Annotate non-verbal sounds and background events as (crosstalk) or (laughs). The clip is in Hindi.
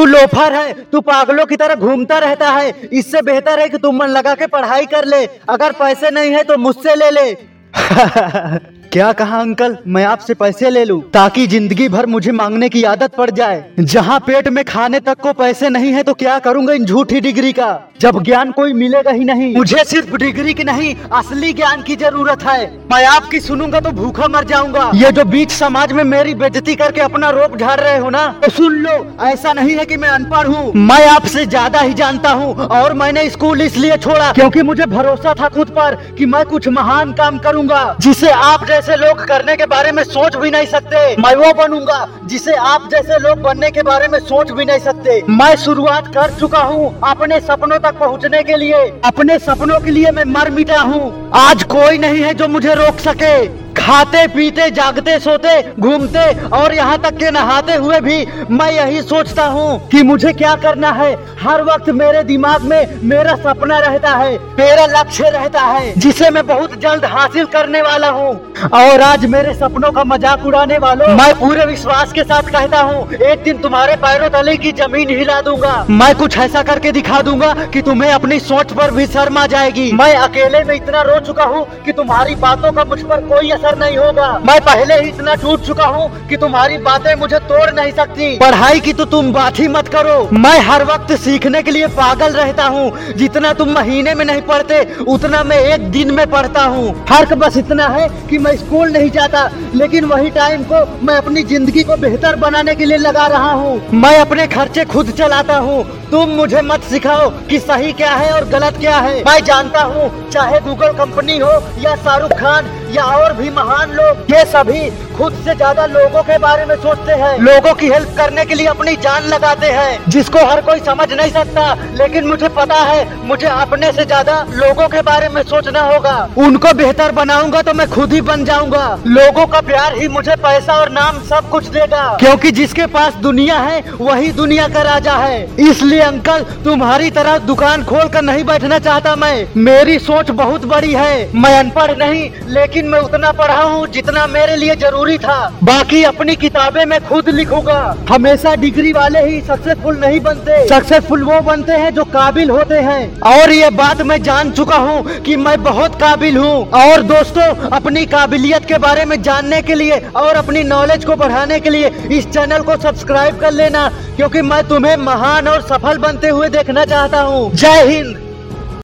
तू लोफर है, तू पागलों की तरह घूमता रहता है। इससे बेहतर है कि तू मन लगा के पढ़ाई कर ले। अगर पैसे नहीं है तो मुझसे ले ले। (laughs) क्या कहा अंकल? मैं आपसे पैसे ले लूँ, ताकि ज़िंदगी भर मुझे मांगने की आदत पड़ जाए। जहाँ पेट में खाने तक को पैसे नहीं है तो क्या करूँगा इन झूठी डिग्री का? जब ज्ञान कोई मिलेगा ही नहीं, मुझे सिर्फ़ डिग्री की नहीं, असली ज्ञान की ज़रूरत है। मैं आपकी सुनूँगा तो भूखा मर जाऊँगा। ये जो बीच समाज में मेरी बेजती करके अपना रोप झाड़ रहे हो ना तो सुन लो, ऐसा नहीं है कि मैं अनपढ़ हूँ। मैं आपसे ज़्यादा ही जानता हूँ, और मैंने स्कूल इसलिए छोड़ा क्योंकि मुझे भरोसा था खुद पर कि मैं कुछ महान काम करूँगा, जिसे आप जैसे लोग करने के बारे में सोच भी नहीं सकते। मैं वो बनूँगा जिसे आप जैसे लोग बनने के बारे में सोच भी नहीं सकते। मैं शुरुआत कर चुका हूँ अपने सपनों तक पहुँचने के लिए। अपने सपनों के लिए मैं मर मिटा हूँ। आज कोई नहीं है जो मुझे रोक सके। खाते, पीते, जागते, सोते, घूमते और यहाँ तक के नहाते हुए भी मैं यही सोचता हूँ कि मुझे क्या करना है। हर वक्त मेरे दिमाग में मेरा सपना रहता है, मेरा लक्ष्य रहता है, जिसे मैं बहुत जल्द हासिल करने वाला हूँ। और आज मेरे सपनों का मज़ाक उड़ाने वालों, मैं पूरे विश्वास के साथ कहता हूँ, एक दिन तुम्हारे पैरों तले की ज़मीन हिला दूँगा। मैं कुछ ऐसा करके दिखा दूँगा कि तुम्हें अपनी सोच पर भी शर्म आ जाएगी। मैं अकेले में इतना रो चुका हूँ कि तुम्हारी बातों का मुझ पर कोई असर नहीं होगा। मैं पहले ही इतना टूट चुका हूँ कि तुम्हारी बातें मुझे तोड़ नहीं सकती। पढ़ाई की तो तुम बात ही मत करो। मैं हर वक्त सीखने के लिए पागल रहता हूँ। जितना तुम महीने में नहीं पढ़ते, उतना मैं एक दिन में पढ़ता हूँ। फ़र्क बस इतना है कि मैं स्कूल नहीं जाता, लेकिन वही टाइम को मैं अपनी ज़िंदगी को बेहतर बनाने के लिए लगा रहा हूँ। मैं अपने खर्चे खुद चलाता हूँ। तुम मुझे मत सिखाओ कि सही क्या है और गलत क्या है। मैं जानता हूँ, चाहे गूगल कंपनी हो या शाहरुख खान या और भी महान लोग ये सभी खुद से ज़्यादा लोगों के बारे में सोचते हैं। लोगों की हेल्प करने के लिए अपनी जान लगाते हैं। जिसको हर कोई समझ नहीं सकता, लेकिन मुझे पता है, मुझे अपने से ज़्यादा लोगों के बारे में सोचना होगा। उनको बेहतर बनाऊँगा तो मैं खुद ही बन जाऊँगा। लोगों का प्यार ही मुझे पैसा और नाम सब कुछ देगा। क्योंकि जिसके पास दुनिया है, वही दुनिया का राजा है। इसलिए अंकल, तुम्हारी तरह दुकान खोल कर नहीं बैठना चाहता मैं। मेरी सोच बहुत बड़ी है। मैं अनपढ़ नहीं, लेकिन मैं उतना पढ़ा हूँ जितना मेरे लिए ज़रूरी था। बाकी अपनी किताबें मैं खुद लिखूँगा। हमेशा डिग्री वाले ही सक्सेसफुल नहीं बनते। सक्सेसफुल वो बनते हैं जो काबिल होते हैं। और ये बात मैं जान चुका हूँ कि मैं बहुत काबिल हूँ। और दोस्तों, अपनी काबिलियत के बारे में जानने के लिए और अपनी नॉलेज को बढ़ाने के लिए इस चैनल को सब्सक्राइब कर लेना, क्योंकि मैं तुम्हें महान और सफल बनते हुए देखना चाहता हूँ। जय हिंद।